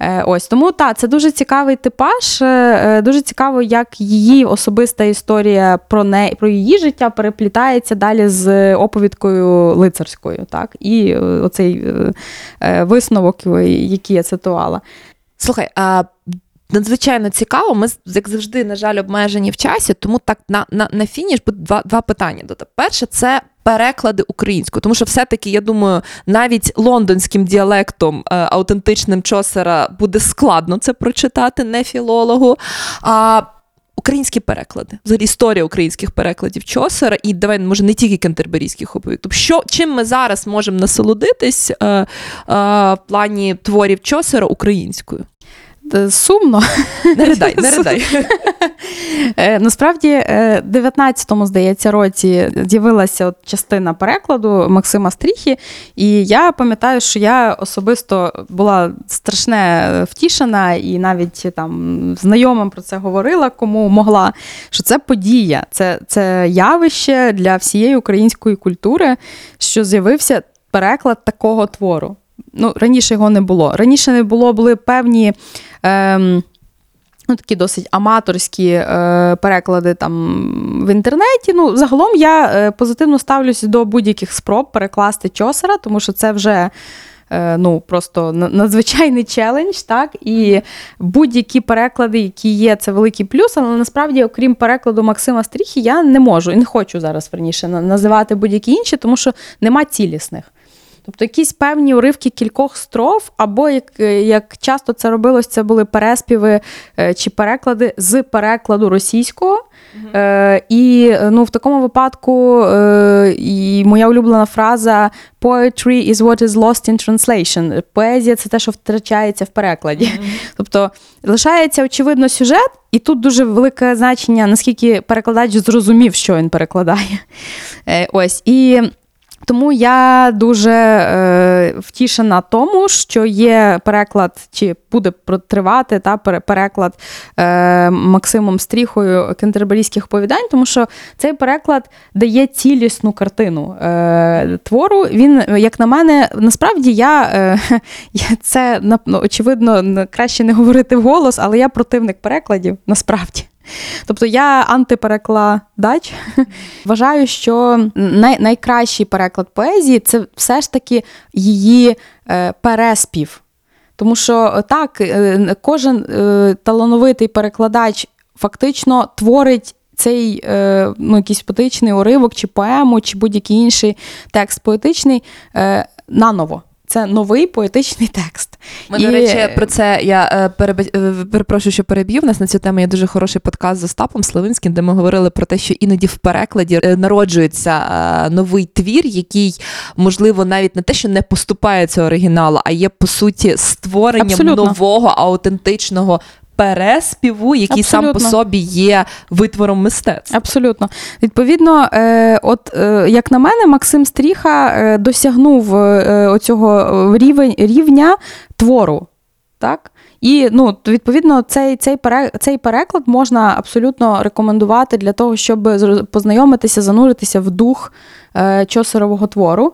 C: Е, ось тому так, це дуже цікавий типаж. е, е, Дуже цікаво, як її особиста історія про не про її життя переплітається далі з оповідкою лицарською. Так, і е, оцей е, е, висновок, який я цитувала.
B: Слухай, а надзвичайно цікаво. Ми, як завжди, на жаль, обмежені в часі, тому так на, на, на фініш буде два, два питання. Перше, це. Переклади українською, тому що все-таки, я думаю, навіть лондонським діалектом е, аутентичним Чосера буде складно це прочитати, не філологу. А українські переклади, взагалі історія українських перекладів Чосера, і давай, може, не тільки кентерберійських оповідок. Тобто, що чим ми зараз можемо насолодитись е, е, в плані творів Чосера українською?
C: Е, Сумно.
B: Не ридай, не ридай.
C: Е, Насправді, е, 19-му, здається, році з'явилася от частина перекладу Максима Стріхі, і я пам'ятаю, що я особисто була страшне втішена і навіть там знайомим про це говорила, кому могла, що це подія, це, це явище для всієї української культури, що з'явився переклад такого твору. Ну, раніше його не було. Раніше не було, були певні. Ем, Ну, такі досить аматорські е, переклади там в інтернеті. Ну, загалом я е, позитивно ставлюся до будь-яких спроб перекласти Чосера, тому що це вже е, ну, просто надзвичайний челендж, так? І будь-які переклади, які є, це великий плюс, але насправді, окрім перекладу Максима Стріхі, я не можу і не хочу зараз верніше називати будь-які інші, тому що нема цілісних. Тобто якісь певні уривки кількох строф, або як, як часто це робилось, це були переспіви е, чи переклади з перекладу російського. Е, і ну, в такому випадку е, і моя улюблена фраза Poetry is what is lost in translation. Поезія це те, що втрачається в перекладі. Тобто лишається очевидно сюжет, і тут дуже велике значення, наскільки перекладач зрозумів, що він перекладає. Е, ось. І тому я дуже е, втішена тому, що є переклад, чи буде тривати та, переклад е, Максимом Стріхою кентерберійських оповідань, тому що цей переклад дає цілісну картину е, твору. Він, як на мене, насправді я, е, це ну, очевидно краще не говорити вголос, але я противник перекладів насправді. Тобто я антиперекладач. Вважаю, що най- найкращий переклад поезії це все ж таки її е, переспів. Тому що е, так, е, кожен е, талановитий перекладач фактично творить цей е, ну, якийсь поетичний уривок, чи поему, чи будь-який інший текст поетичний е, наново. Це новий поетичний текст.
B: Ми, до речі, про це я е, переб- е, перепрошую, що переб'ю. У нас на цю тему є дуже хороший подкаст з Остапом Славинським, де ми говорили про те, що іноді в перекладі е, народжується новий твір, який, можливо, навіть не те, що не поступається оригіналу, а є по суті створенням
C: Абсолютно.
B: нового аутентичного. Переспіву, який сам по собі є витвором мистецтва.
C: Абсолютно. Відповідно, е, от е, як на мене, Максим Стріха е, досягнув е, оцього рівень, рівня твору. Так? І ну, відповідно, цей, цей, пере, цей переклад можна абсолютно рекомендувати для того, щоб познайомитися, зануритися в дух е, чосерового твору.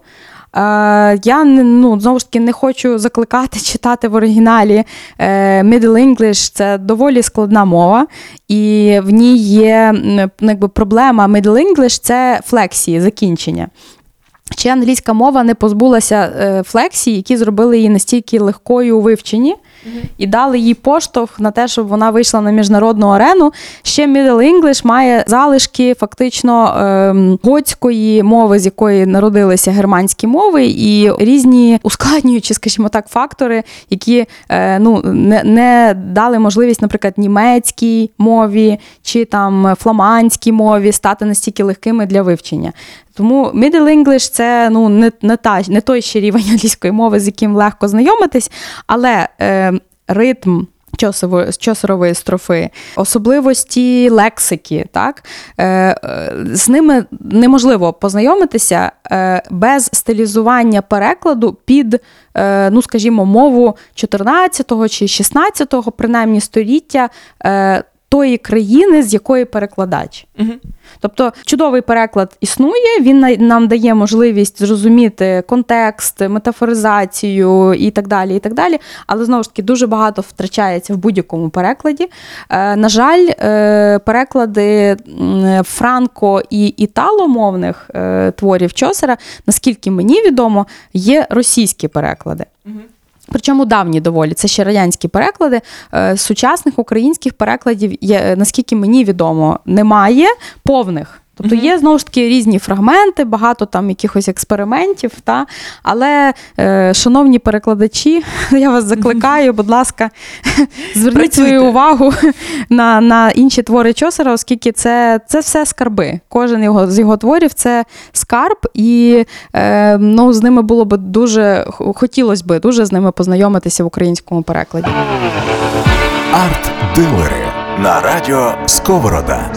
C: Я ну, знову ж таки не хочу закликати читати в оригіналі Middle English. Це доволі складна мова, і в ній є якби, проблема Middle English це флексії, закінчення. Чи англійська мова не позбулася е, флексій, які зробили її настільки легкою у вивченні, і дали їй поштовх на те, щоб вона вийшла на міжнародну арену. Ще Middle English має залишки фактично ем, готської мови, з якої народилися германські мови, і різні ускладнюючі, скажімо так, фактори, які е, ну, не, не дали можливість, наприклад, німецькій мові чи там фламандській мові стати настільки легкими для вивчення. Тому Middle English це ну, не не, та, не той ще рівень англійської мови, з яким легко знайомитись, але е, ритм чосерової строфи, особливості лексики, так? Е, е, з ними неможливо познайомитися е, без стилізування перекладу під, е, ну, скажімо, мову 14-го чи 16-го, принаймні століття. Е, тої країни, з якої перекладач. Угу. Тобто чудовий переклад існує, він нам дає можливість зрозуміти контекст, метафоризацію і так далі. і так далі. Але знову ж таки дуже багато втрачається в будь-якому перекладі. Е, на жаль, е, переклади франко і італомовних е, творів Чосера, наскільки мені відомо, є російські переклади. Угу. Причому давні доволі, це ще радянські переклади. Е, сучасних українських перекладів, є, наскільки мені відомо, немає повних. Тобто є знову ж таки різні фрагменти, багато там якихось експериментів. Та? Але, е, шановні перекладачі, я вас закликаю, будь ласка, зверніть свою увагу на на інші твори Чосера, оскільки це це все скарби. Кожен його з його творів це скарб, і е, ну, з ними було б дуже хотілося б дуже з ними познайомитися в українському перекладі.
A: Арт-дилери на радіо Сковорода.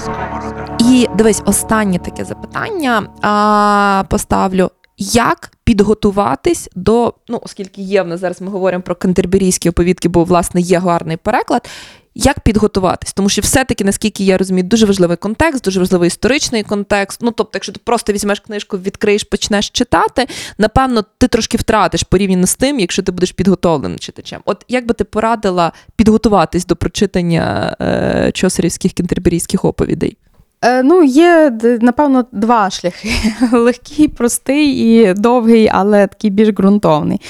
B: І дивись, останнє таке запитання а, поставлю. Як підготуватись до, ну, оскільки є в нас зараз ми говоримо про кантерберійські оповідки, бо, власне, є гарний переклад. Як підготуватись? Тому що все-таки, наскільки я розумію, дуже важливий контекст, дуже важливий історичний контекст. Ну, тобто, якщо ти просто візьмеш книжку, відкриєш, почнеш читати, напевно, ти трошки втратиш порівняно з тим, якщо ти будеш підготовленим читачем. От як би ти порадила підготуватись до прочитання е, чосерівських кентерберійських оповідей?
C: Е, ну, є, напевно, два шляхи: легкий, простий і довгий, але такий більш ґрунтовний.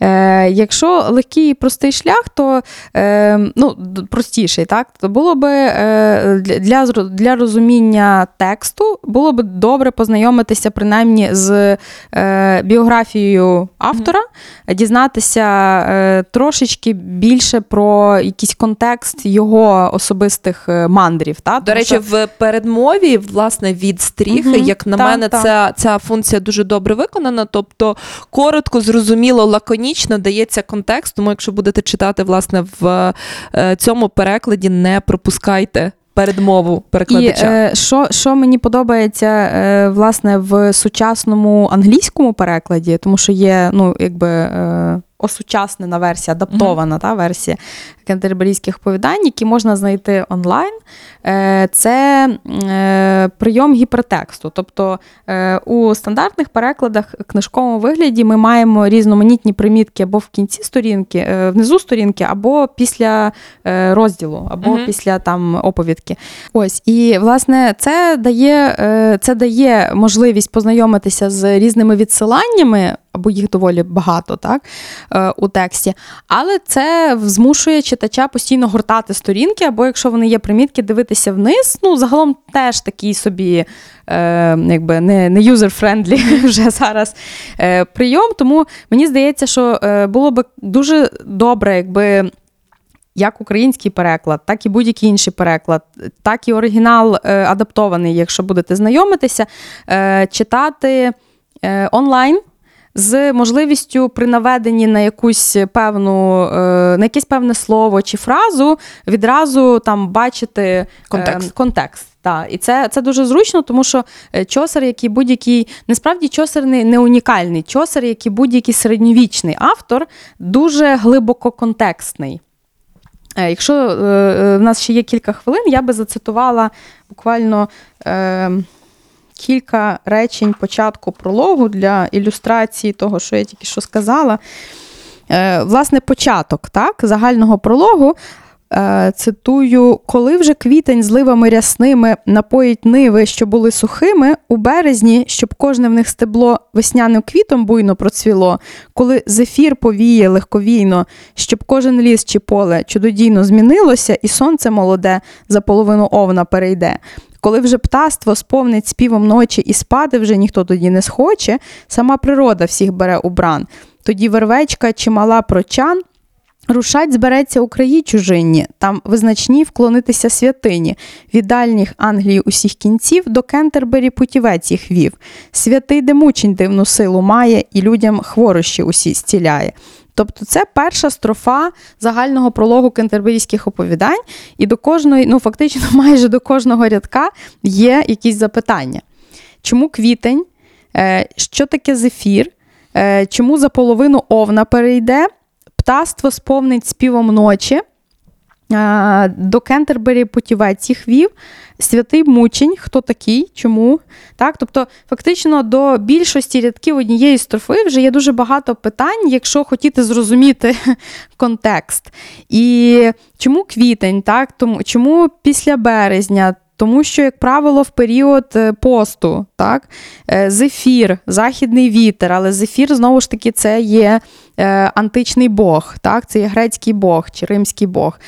C: Е, Якщо легкий і простий шлях, то е, ну, простіший, так, то було би е, для для розуміння тексту було б добре познайомитися принаймні з е, біографією автора, mm-hmm. дізнатися е, трошечки більше про якийсь контекст його особистих е, мандрів. Так?
B: До речі, що... в передмові, власне, від стріхи, mm-hmm. як на так, мене, так. Ця, ця функція дуже добре виконана. Тобто коротко, зрозуміло, лаконічно органічно дається контекст, тому якщо будете читати власне в е, цьому перекладі, не пропускайте. Передмову перекладача.
C: І е, що що мені подобається е, власне в сучасному англійському перекладі, тому що є ну, якби е, осучаснена версія, адаптована mm-hmm. та версія кентерберійських повідань, які можна знайти онлайн. Е, це е, прийом гіпертексту. Тобто е, у стандартних перекладах в книжковому вигляді ми маємо різноманітні примітки або в кінці сторінки, внизу сторінки, або після розділу, або mm-hmm. після там оповідки. Ось і власне це дає, це дає можливість познайомитися з різними відсиланнями або їх доволі багато, так, е, у тексті. Але це змушує читача постійно гортати сторінки, або якщо вони є примітки, дивитися вниз. Ну, загалом теж такий собі е, якби не не user-friendly вже зараз е, прийом. Тому мені здається, що е, було б дуже добре, якби. Як український переклад, так і будь-який інший переклад, так і оригінал е, адаптований, якщо будете знайомитися, читати онлайн з можливістю при наведенні на якусь певну, е, на якесь певне слово чи фразу відразу там бачити е, контекст. контекст. Так, і це це дуже зручно, тому що е, чосер, який будь-який, насправді чосер не, не унікальний. Чосер, як і будь-який середньовічний автор, дуже глибоко контекстний. Якщо е, в нас ще є кілька хвилин, я би зацитувала буквально. Е, кілька речень початку прологу для ілюстрації того, що я тільки що сказала. Е, власне, початок так, загального прологу. Е, цитую, коли вже квітень зливами рясними напоїть ниви, що були сухими, у березні, щоб кожне в них стебло весняним квітом буйно процвіло, коли зефір повіє легковійно, щоб кожен ліс чи поле чудодійно змінилося, і сонце молоде за половину овна перейде. Коли вже птаство сповнить співом ночі і спати вже ніхто тоді не схоче, сама природа всіх бере у бран. Тоді вервечка чи мала прочан. Рушать збереться у краї чужинні, там визначні вклонитися святині, від дальніх Англії усіх кінців до Кентербері путівець їх вів. Святий де мучень дивну силу має і людям хворощі усі зціляє. Тобто це перша строфа загального прологу кентерберійських оповідань, і до кожної, ну фактично, майже до кожного рядка є якісь запитання. Чому квітень? Е, що таке зефір? Е, чому за половину овна перейде? Птаство сповнить співом ночі. До Кентербері путівець їх вів. Святий мучень, хто такий, чому? Так, Тобто, фактично, до більшості рядків однієї строфи вже є дуже багато питань, якщо хотіти зрозуміти контекст. І чому квітень, так? Тому, чому після березня? Тому що, як правило, в період е, посту, так, е, зефір, західний вітер, але зефір, знову ж таки, це є е, античний Бог, так, це є грецький Бог чи римський Бог.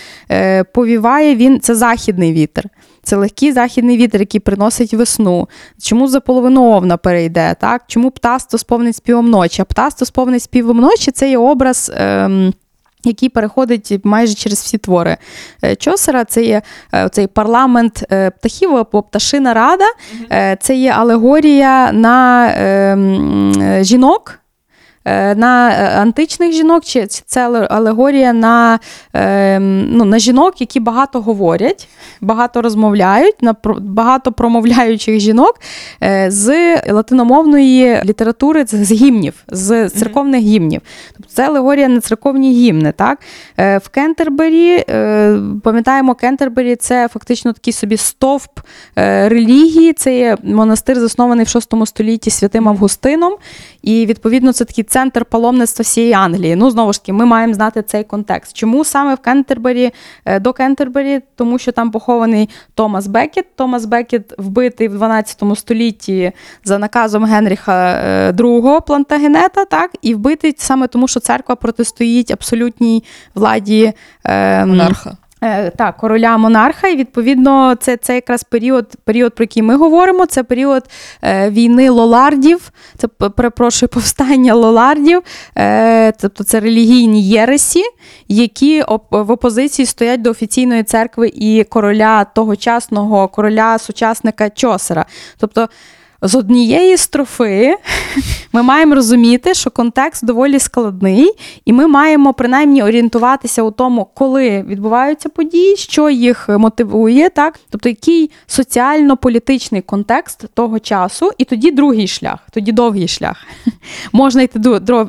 C: Повіває він, це західний вітер. Це легкий західний вітер, який приносить весну. Чому за половину овна перейде? так? Чому птасто сповнить співом ночі? А птасто сповнить співом ночі це є образ. Ем, який переходить майже через всі твори е, Чосера. Це є е, цей парламент е, птахів або пташина рада, це є алегорія на ем, жінок. Е, на е, античних жінок, чи це алегорія на ем, ну, на жінок, які багато говорять, багато розмовляють, на багато промовляючих жінок е, з латиномовної літератури, з гімнів, з церковних гімнів. Тобто це алегорія на церковні гімни. Так? В Кентербері, пам'ятаємо, Кентербері це фактично такий собі стовп релігії, це є монастир, заснований в VI столітті святим Августином. І відповідно це такий центр паломництва всієї Англії. Ну, знову ж таки, ми маємо знати цей контекст. Чому саме в Кентербері е, до Кентербері? Тому що там похований Томас Бекет. Томас Бекет вбитий в 12 столітті за наказом Генріха II е, Плантагенета, так, і вбитий саме тому, що церква протистоїть абсолютній владі
B: е, монарха.
C: Е, так, короля монарха, і відповідно, це це якраз період, період, про який ми говоримо. Це період е, війни Лолардів, це перепрошую повстання Лолардів, е, тобто це релігійні єресі, які в опозиції стоять до офіційної церкви і короля тогочасного короля сучасника Чосера. Тобто з однієї строфи ми маємо розуміти, що контекст доволі складний, і ми маємо принаймні орієнтуватися у тому, коли відбуваються події, що їх мотивує, так тобто який соціально-політичний контекст того часу, і тоді другий шлях, тоді довгий шлях. Можна йти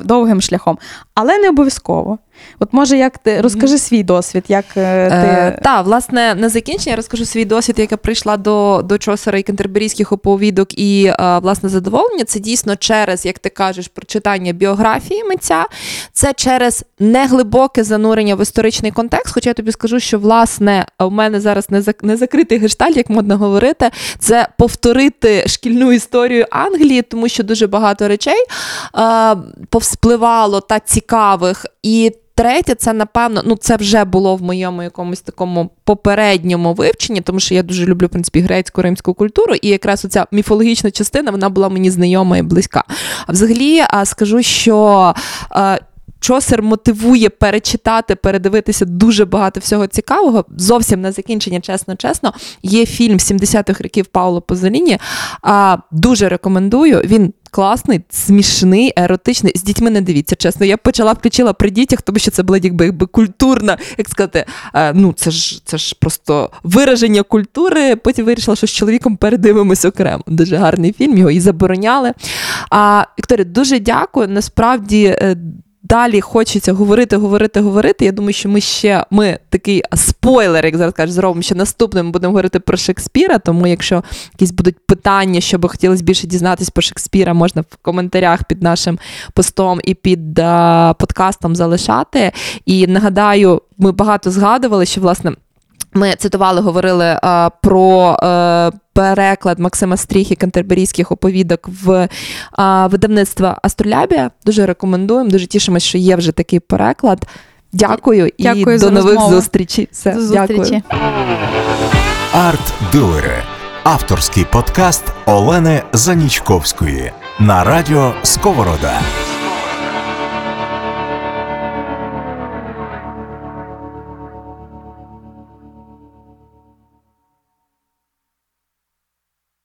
C: довгим шляхом, але не обов'язково. От може, як ти розкажи свій досвід, як е, ти. Е,
B: Так, власне, на закінчення я розкажу свій досвід, як я прийшла до до Чосера і кентерберійських оповідок і е, власне задоволення. Це дійсно через, як ти кажеш, прочитання біографії митця, це через неглибоке занурення в історичний контекст. Хоча я тобі скажу, що власне у мене зараз не не закритий гешталь, як модно говорити, це повторити шкільну історію Англії, тому що дуже багато речей е, повспливало та цікавих і. Третє, це напевно, ну це вже було в моєму якомусь такому попередньому вивченні, тому що я дуже люблю в принципі грецьку римську культуру, і якраз оця міфологічна частина вона була мені знайома і близька. А взагалі скажу, що. Чосер мотивує перечитати, передивитися дуже багато всього цікавого. Зовсім на закінчення, чесно, чесно, є фільм 70-х років Пауло Позоліні. Дуже рекомендую. Він класний, смішний, еротичний. З дітьми не дивіться, чесно. Я почала включила при дітях, тому що це була якби якби культурна, як сказати, е, ну це ж це ж просто вираження культури. Потім вирішила, що з чоловіком передивимось окремо. Дуже гарний фільм, його і забороняли. А Вікторія, дуже дякую. Насправді. Е, далі хочеться говорити, говорити, говорити. Я думаю, що ми ще ми такий спойлер, як зараз кажуть, зробимо, що наступним будемо говорити про Шекспіра. Тому, якщо якісь будуть питання, що би хотілося більше дізнатися про Шекспіра, можна в коментарях під нашим постом і під а, подкастом залишати. І нагадаю, ми багато згадували, що власне. Ми цитували, говорили а, про а, переклад Максима Стріхи кантерберійських оповідок в а, видавництво Астролябія. Дуже рекомендуємо. Дуже тішимося, що є вже такий переклад. Дякую і
C: Дякую
B: до нових
C: розмову.
B: зустрічей. Все,
C: До зустрічі.
A: Арт-дилери. Авторський подкаст Олени Занічковської на радіо Сковорода.